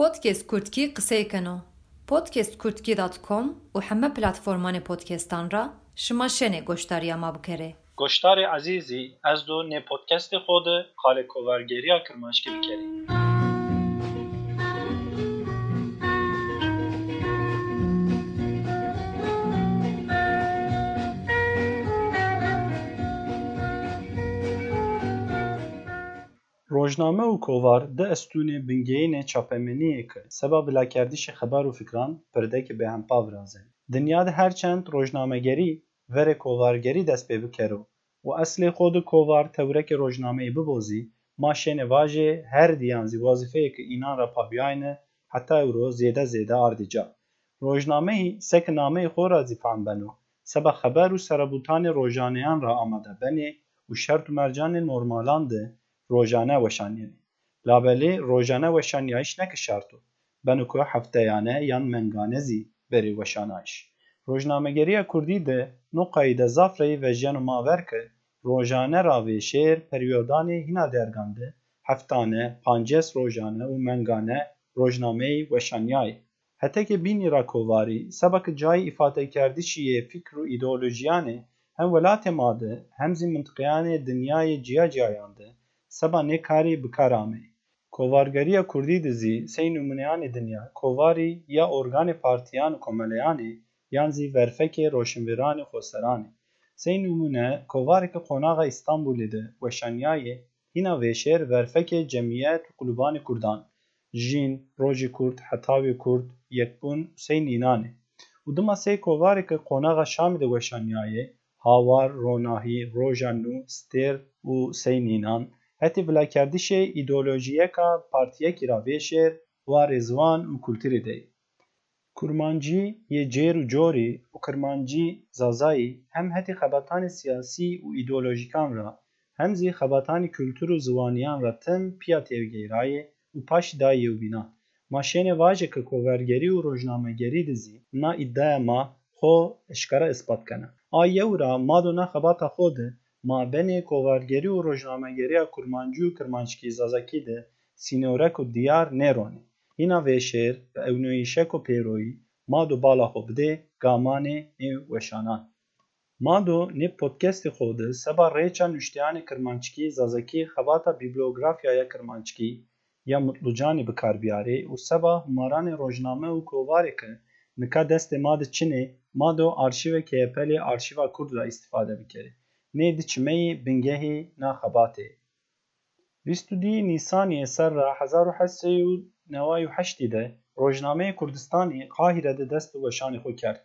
Podcast Kürtki kısaykano. podcastkürtki.com و همه پلتفرمان پودکستان را شما شنه گوشتاری ما بکره. گوشتار عزیزی از دو نه پودکست خود خالکوورگری کرماش کرد. Rojname û kovar di estûnê bingehînê çapemeniyê kir seba bilakerdîşê xeber û fikran pirdekî bêhempa virazê. Dinya de her çend rojnamegerî verê kovargerî dest pê bikero û eslê xwe di kovar tewrekê rojnameyê bibozî, ma şenê vajê her diyan zî wazîfeyekî înan re pabiyayîne heta ewro zêde zêde ardica. Rojnameyî sekî nameyê xwe ra zî fehm beno, seba xeber û rojaneyan ra amade benê û şert û mercanê rojane weşaniyê. Labelê rojane weşaniyayîş neke şert û beno ku hefteyane yan mengane zî berê weşanayîş. Rojnamegeriya Kurdî de Noqayî de Zafreyê vejiyan û maver kir rojane ra vê şêr peryodanê hîna dergan de heftane, pances rojane û mengane rojnameyê weşaniyayê. Hetekê bînî ra kovarî sebekî cayê îfadekerdîşiyê fikr û îdeolojiyanê hem welatê ma de hem zî mintiqeyanê dinyayê ciya ciyayan de seba nêkarî bikar ame. Kovargeriya Kurdî de zî sey numuneyanê dinya kovarî ya organê partiyan û komeleyanê yan zî verfekê roşnvêranê xweseranê. Sey numune kovareke qonaxa Îstanbulê de weşaniyayê hîna vêşêr verfekê cemiyet û qulubanê Kurdan, Jîn, Rojî Kurd, Hetawê Kurd, Yekbûn û sey nînanê. û dima sey kovareke qonaxa Şamê de weşaniyayê Hawar, Ronahî, Roja Nû, Stêr û sey nînan hetê bilakerdîşê îdeolojiyeka partiyekî ra vêşêr wa rêziwan û kulturê de ye. Kurmancî yê cêr û corî û kirmancî zazayî hem hetê xebatanê siyasî û îdeolojîkan ra hem zî xebatanê kultur û ziwaniyan ra tim piya tevgêrayê û paşî dayê û bînan. Ma şenê vajeke kovergerî û rojnamegerî de zî na îddeya ma xwe eşkera ispat kene. A yew ra mado na xebata xwe de ma benê kovargerî û rojnamegeriya kurmancî û kirmanckî zazakî de sînorek û diyar nêronê. Hîna vêşêr bi ewnûyîşek û pêroyî mado bala xwe bide gamanê nê weşanan. Mado nê podcastê xwe de seba rêça nûştiyanê kirmanckî zazakî xebata bîbliografyaya kirmanckî ya Mutlucanê bikar biyarê û seba humaranê rojname û kovarê ke nika destê ma di çinê mado arşîvekê epelê arşîva Kurd ra îstîfade bikere. Nê di çimeyê bingehê na xebatê. Bîst û dî Nîsaniyê ser ra hezar û hed sê û neway û heştî de Rojnameyê Kurdistanê Qahîre de dest bi weşanê xwe kerd.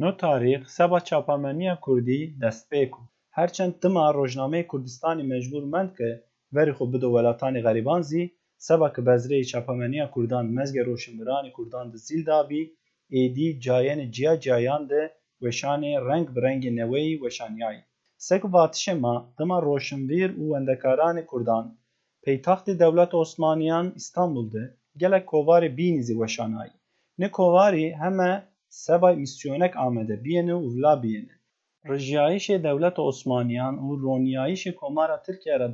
No tarîx seba çapameniya Kurdî destpêk û herçend dima Rojnameyê Kurdistanê mecbûr mend ke verê xwe bide welatanê xerîban zî seba ki bezreyê çapameniya Kurdan mezge roşnviranê Kurdan di zîl dabî êdî cayenê ciya ciyayan de weşanê reng bi rengê neweyî weşaniyayê. Sek vatişê ma dima roşnvîr û wendekaranê Kurdan peytaxtê Dewleta Osmaniyan İstanbul de gelek kovarê bînî weşanayî. Nê kovarî heme seba misyonek amede biyene û vila biyene. Rijiyayîşê Dewleta Osmaniyan û roniyayîşê Komara Tirkiye re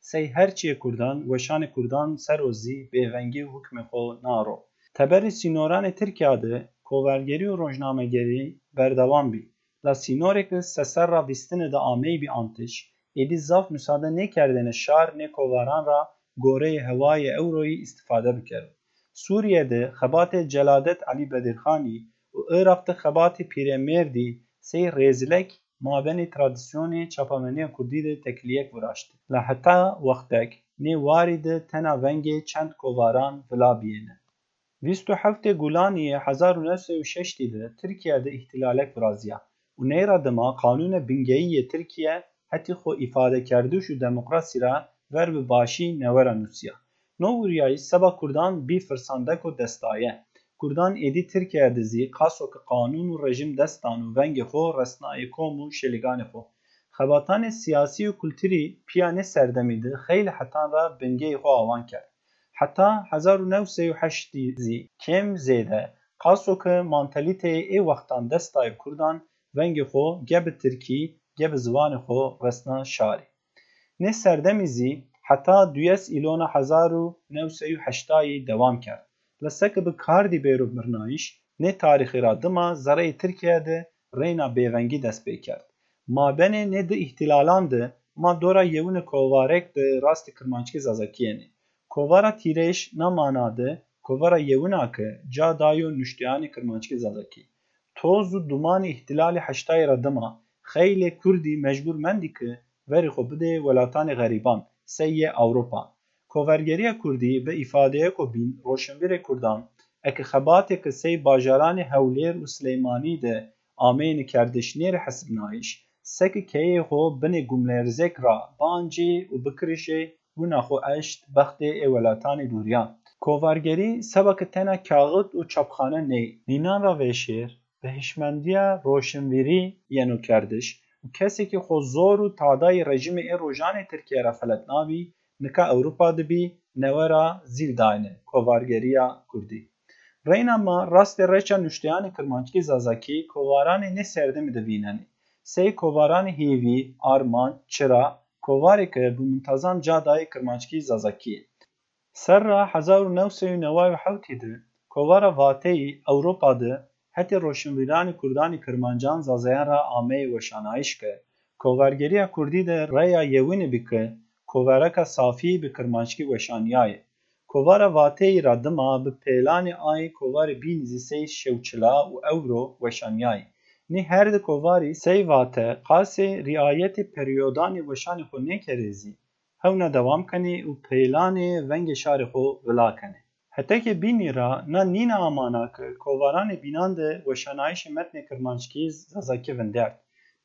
sey herçiyê Kurdan weşanê Kurdan ser û zî bêvengî û hukmê xwe naro. Teberî sînoranê Tirkiya de kovergerî û rojnamegerî berdewam bî. La sînorekê seser ra bîstinê de ameyî bî antîş, êdî zaf müsaade nekerdine şar nê kovaran ra goreyê hewayê Ewroyî îstîfade bikere. Sûriyeyê xebatê Celadet Elî Bedirxanî û Iraqê xebatê Pîremêrdî sey rêzilek mabenê tradisyonê çapameniya Kurdî de tekliyek viraştî. Li heta wextek nê warî tena vengê çend kovaran vila biyêne. Bîst û heftê Gulaniyê hezar îhtilalek viraziya nêra dima qanûna bingehîyê Tirkiye hetî xwe îfadekerdûş û demokrasî ra ver bi başî newera nûsiya. Nowriyayî seba Kurdan bî firsandek û destaye. Kurdan êdî Tirkiye de zî qasokî qanûn û rejim destan û vengê xwe resnayê kom û şêlîganê xwe. Xebatanê siyasî û kulturî piya nê serdemî de xeyli hetan ra bingehê xwe avan kir. Heta hezar û new sê û heştî zî kêm zêde qasokî mantelîteyê ê wextan destayê Kurdan vengê xwe ge bi Tirkî ge bi ziwanê xwe resna şarê. Nê serdemî zî heta duyes îlona hezar û new sê û heştayî dewam kir. li sekê bi kar dî bêrûmirnayîş nê tarîxê ra dima zereyê Tirkiye de reyna bêvengî dest pê kerd. Mabenê nê di îhtilalan de ma dora yewînê kovarek di rastî kirmanckî zazakiyê nê. Kovara tîrêj namana de kovara yewîna ke ca dayo nuştiyanê kirmanckî zazakî. توز و دمان احتلال هشتای ردما خیلی کردی مجبور مندی که وری خوب بده ولاتان غریبان سی اوروپا. کوورگری کردی به ایفاده کو بین روشنبیر کردان اک خبات که سی باجران هولیر و سلیمانی ده آمین کردشنیر حسب نایش سک کهی خو بین گملرزک را بانجی و و نخو اشت بخت اولاتان دوریان. کوورگری سبک تنه کاغد و چپخانه نی نینان را ویشیر zor û tadayê rejimê ê rojanê Tirkiye ra felet nabî nika Ewropa dibî newera zîl dayîne kovargeriya Kurdî. Reyna me rastê reça nuştiyanê kirmanckî zazakî kovaranê nê serdemî dibînenê. Sey kovaranê hêvî, arman, çira kovareke bi muntazam ca dayê kirmanckî zazakî ye. Serra hezar û new sed û neway û hewtê de kovara vateyî Ewropa de hetê roşnvîranê Kurdanê Kirmancan zazayan ra ameyê weşanayîş ke. Kovargeriya Kurdî de reya yewînê bike kovareka safî bi kirmanckî weşaniyaye. Kovara vateyî ra dima bi pêlanê ayê kovarê bîn zî sey şewçila û ewro weşaniyaye. Nî her di kovarî sey vate qasê riayetê peryodanê weşanê xwe nekere zî hewna dewam kenê û pêlanê vengê şarê. Hetekê bînî ra na nîna amana ke kovaranê bînan de weşanayîşê metnê kirmanckî zazakivin derd.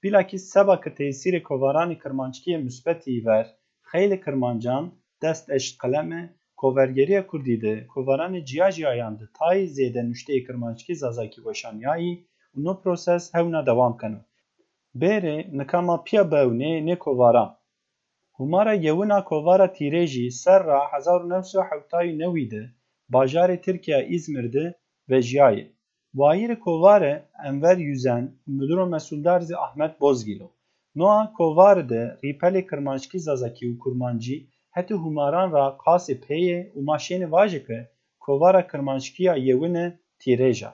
Bilakî seba ki tesîrê kovaranê kirmanckiyê müsbetî ver, xeylê kirmancan dest eşt qeleme kovergeriya Kurdî de kovaranê ciya ciyayan di tayî zêde nuşteyê kirmanckî zazakî weşaniyayî û no proses hewna dewam kene. Bêrê nikama piya bewnê nê kovaran. Hûmara yewina kovara tîrê jî ser ra hezar û new sed û hewtayî newî de bajarê Tirkiya İzmir de vejiyaye. Wayîrê kovarê Enver Yüzen û Müdiro Mesûldar zî Ahmet Bozgîlo. Noa kovarê de rîpelê kirmanckî zazakî û kurmancî hetî hûmaran ra qasê peyê û maşênê kovara kirmanckîya yewine tîrêja.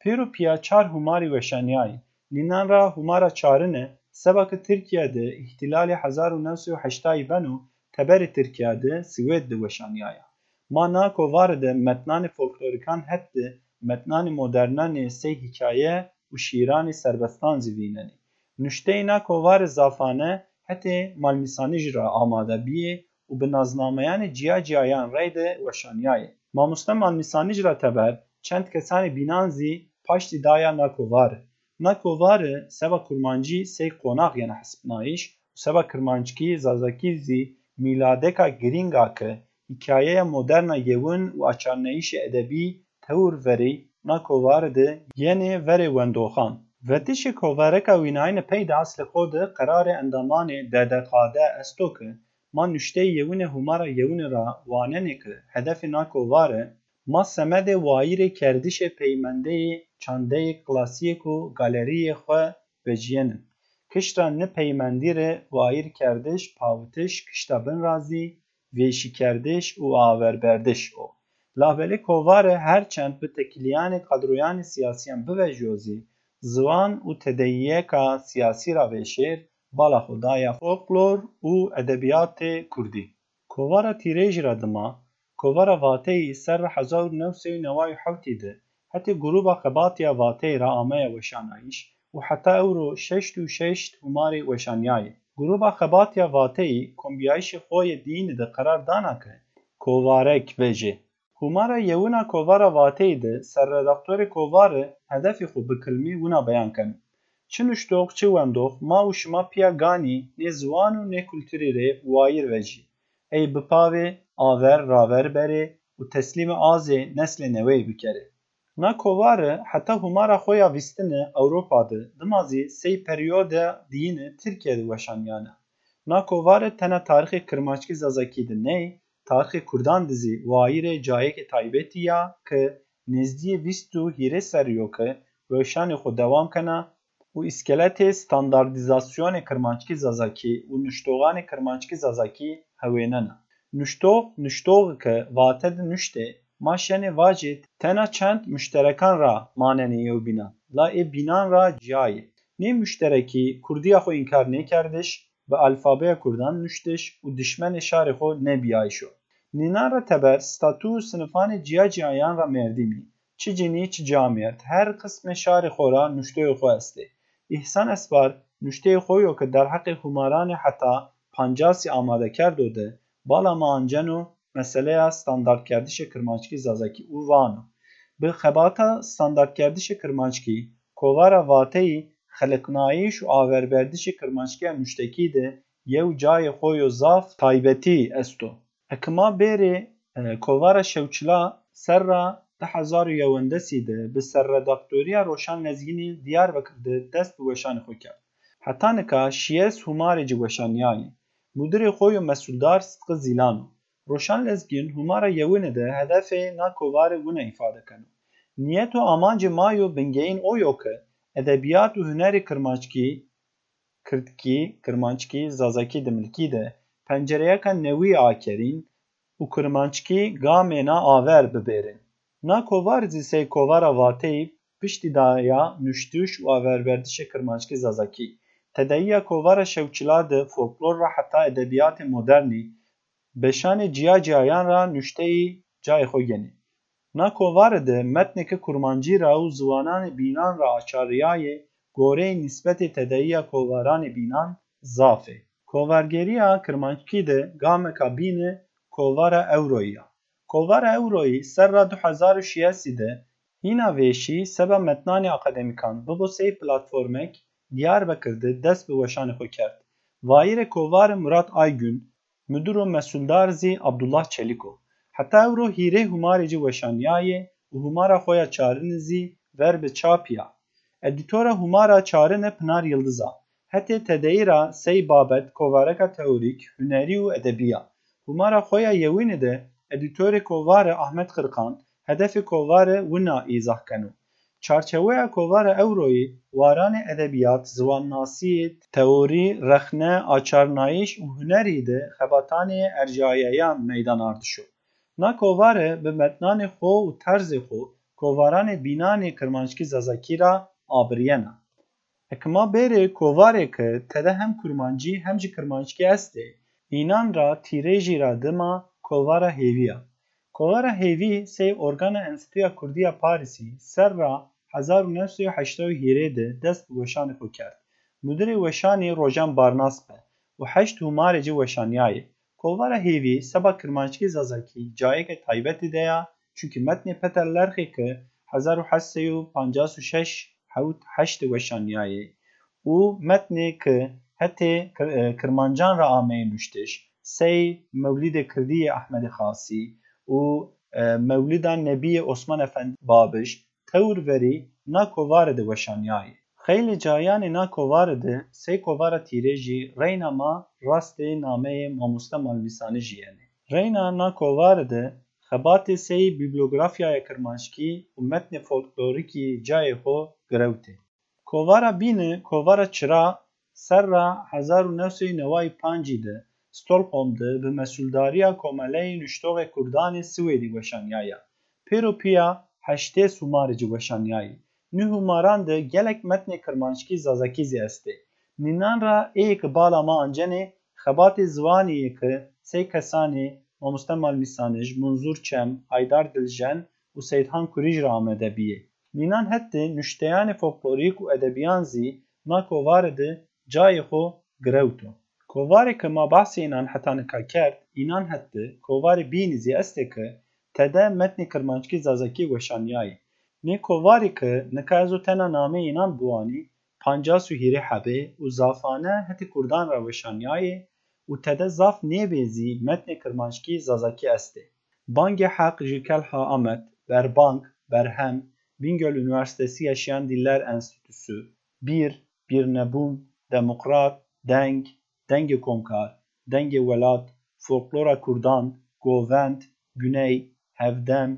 Pêr û piya çar hûmarî weşaniyayê. Nînan ra hûmara çarine sebeke Tirkiye de îhtilalê hezar û new sed û heştayî ben û teberê Tirkiye de Swêd di weşaniyaya. Ma na kovarê de metnanê folklorîkan het de metnanê modernanê sey hikaye û şîranê serbestan zî vînenê. Nuşteyê na kovarê zafane hetê malnîsanî jî ra amade bîyê û bi naznameyanê ciya ciyayan rey de weşaniyaye. Mamoste malnîsanî jî ra teber çend kesanê bînan zî paştî daya na kovarê. Na kovarê seba kurmancî sey qonax yên hesibnayîş û seba kirmanckî zazakî zî mîladeka girîng a ke hikayeya moderna yewin û açarneyîşê edebî tewr verî na kovarê de yenê verê wendoxan. Vetişê kovareka wînayînê pey de eslê xwe de qerarê endamanê derdeqade estoke ma nuşteyê yewînê hûmara yewînê ra wanenê ke hedefê na kovarê ma semedê wayîrê kerdişê peymendeyê çandeyê klasîk û galeriyê xwe veciyênin. Kişta nipeymendî re wayîr kerdiş pawtiş kişta bin razî vêşîkerdiş û averberdiş o. Lavbelê kovarê her çend bi tekiliyanê kadroyanê siyasiyan bivejiyo zî ziwan û tedeyiyeka siyasî ra vêşêr bala xwedaya folklor û edebiyatê Kurdî. Kovara tîrê jî ra kovara vateyî ser hezar û new sed û neway û hewtê de hetê grûpa xebatiya vateyê ra ameya weşanayîş û heta ewro şeşt û şeşt hûmarê weşaniyayê. گروه خباتی واتی کمبیایش خوی دین ده قرار دانا کووارک کوواره کوجه. کومارا یونا کوواره واتی ده سر ردکتور کوواره هدفی خوب بکلمی ونا بیان کن. چنوش دوخ چه وندوخ ما و شما پیا گانی نه و نه وایر وجی. ای بپاوه آور راور بره و تسلیم آزه نسل نوی بکره. Na kovarê heta hûmara xwe ya vîstinê Ewropa de dima zî sey peryoda dînê Tirkiye de weşaniyane. Na kovarê tena tarixê kirmanckî zazakî de ney tarixê Kurdan dizî wayîrê cayekê taybetî ya ki nêzdiyê vîst û hîrê seriyoke weşanê xwe dewam kene û îskeletê standardîzasyonê kirmanckî zazakî û nuştoxanê kirmanckî zazakî hewêne ne. Nuştox nuştoxeke vate di nuştê maşenê vacê tena çend müşterekan ra manenê ew bînan la ê bînan ra ciyayê nê müşterekî kurdiya xwe înkar nêkerdiş bi alfabeya Kurdan nûştiş û dişmenê şarê xwe nebiyayîşo nînan ra teber statû û sinifanê ciya ciyayan ra merdîmî çi cinî çi camiyet her qismê şarê xwe ra nûştoyê xwe est. Ê îhsan esbar nûşteyê xwe yo ku derheqê humaranê heta pancasî amadekar dode bala me ancen meseleya standardkerdişê kirmanckî zazakî û vano bi xebata standardkerdişê kirmanckî kovara vateyî xeliqnayîş û averberdişê kirmanckîya nûştekî de yew cayê xwe yo zaf taybetî est o hekima bêrê kovara şewçila ser ra di hezar û yewendesî de bi serredaktoriya Roşan Lezgînî Diyarbekir de dest bi weşanê xwe kir heta nika şiyes humarê ci weşaniyayê mûdirê xwe yo mesuldar Sıtkı Zîlan o Roşan Lezgîn humara yewînê de hedefê na kovarê wîne îfade keno niyet û amancê mayo bingehîn o yo ku edebiyat û hunerê kirmanckî Kirdkî kirmanckî zazakî di milkî de pencereyeka newî akerîn û kirmanckî gamêna aver bibêrin na kovar zî sey kovara vateyî piştî daya nûştûş û averberdişê kirmanckî zazakî tedeyiya kovara şewçila di folklor ra heta edebiyatê beşanê ciya ciyayan ra nûşteyî cayê xwe genî na kovarê de metneke kurmancî ra û ziwananê bînan ra açariyayê goreyê nîsbetê tedeyiya kovaranê bînan zaf e kovargeriya kirmanckî de gameka bîne kovara ewroyî ya kovara ewroyî ser ra du hezar û şiyesî de hîna vêşî seba metnanê akademîkan bibo sey platformek Diyarbekir de dest bi weşanê xwe müdür û mesuldar zî Abdullah Çelîko heta ewro hîrê humarê cî weşaniyayê û humara xwe ya çarinê zî ver bi çapiya edîtora humara çarinê Pinar Yildiz a. Hetê tedeyî ra sey babet kovareka teorîk hunerî û edebiya humara xwe ya yewînê de edîtorê kovarê Ahmet Qirqan hedefê kovarê wina îzah keno çarçeweya kovara ewroyê waranê edebiyat ziwannasiyê teorî rexne açarnayîş û hunerî de xebatanê ercayeyan meydan ardişo na kovarê bi metnanê xwe û terzê xwe kovaranê bînanê kirmanckî zazakî ra abiriyena hekima bêrê kovarê ki tede hem kurmancî hem jî kirmanckî est ê înan ra tîrêjî ra dima kovara hêvî ya kovara hêvî sey organa Enstitûya Kurdî ya Parîsî ser ra hezar û newsê heşta û hîrê de dest bi weşanê xwe kerd. Müdirê weşanê Rojan Barnas be û heşt humarê cî weşaniyayê kovara hêvî seba kirmanckî zazakî cayeke taybetî de ya çûnkî metnê Peter Lerxê ki hezar û heşt sê û pancas û şeş hewt heştê weşaniyayê û metnê ki hetê kirmancan ra ameyê nûştiş sey Mewlîdê Kirdiyê Ehmedê Xasî û Mewlîda Nebiyê Osman Efendi Babiş tewr verî na kovarê de weşaniyayê xeylê cayanê na kovarê de sey kovara tîrê jî reyna ma rastê nameyê mamoste malnivîsanî jî yenê reyna na kovarê de xebatê sey bibliografyaya kirmanckî û metnê folklorîkî cayê xwe girewt e kovara bînê kovara çira ser ra hezar û newsê newayî pancî de Stockholm de bi mesuldariya Komeleyê Nûştoxê Kurdanê Swêdî weşaniyaya pêropiya heştê Sumarê cî weşaniyayê nû humaran de gelek metnê kirmanckî zazakî zî est ê nînan ra ê ki bala me ancenê xebatê ziwaniyê ki sê kesanê mamoste malnivîsanî ji Munzûr Çem Haydar Diljen û Seyidhan Kurî jî re amade bîye nînan hetê nûşteyanê folklorîk edebiyan zî na kovarê de cayê xwe girewt o kovarê ki ma behsê înan heta nika kerd înan hetê kovarê bînî zî est ê ki tede metnê kirmanckî zazakî weşaniyayê. Nê kovarê ki nika ez û tena namê înan biwanî pancas û hîrê hebe û zafane hetê Kurdan ra weşaniyayê û tede zaf nêbê zî metnê kirmanckî zazakî est ê bangê heq ji Kelha Amed berbank berhem Bingöl Üniversitesi Yaşayan Diller Enstitüsü bir birnebûn demokrat deng dengê komkar dengê welat folklora Kurdan govend güney hevdem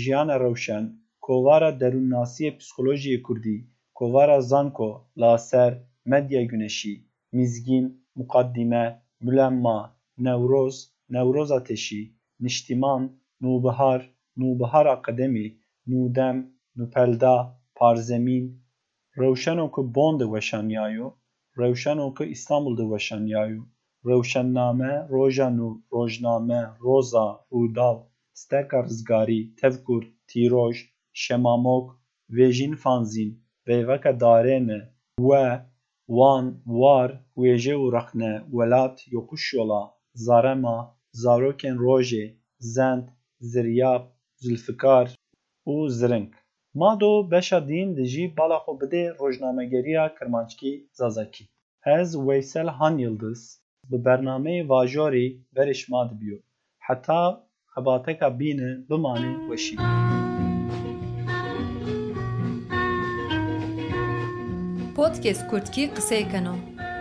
jiyana rewşen kovara derûnnasiyê psîkolojiyê Kurdî kovara zanko laser medya güneşî mizgîn muqaddime mülemma newroz newroza teşî niştiman nûbihar nûbihara qedemê, nûdem, nûpelda, parzemîn, rewşeno ku bon diweşaniyayo, rewşeno ku Îstanbul diweşaniyayo, rewşenname, roja nû, rojname, roza, rûdaw, steka rizgarî, tevkûr, tîroj, şemamok, vêjîn fanzîn, vêveka darê we, wan, war, wêje û rexne, welat, yoxuşyola, zarema, zarokên rojê, zend, ziryab, zülfikar û ziring. ما دو بشا دین دجی بالا خو بده روزنامه گریا کرمانچکی زازکی هز ویسل هان یلدز به برنامه واجوری برش ما دبیو حتا خباتکا بین بمانه وشی پودکست کردکی قصه کنو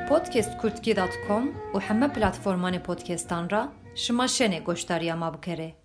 پودکست کردکی دات کم و همه پلاتفورمان پودکستان را شما شنه گوشتاری ما بکره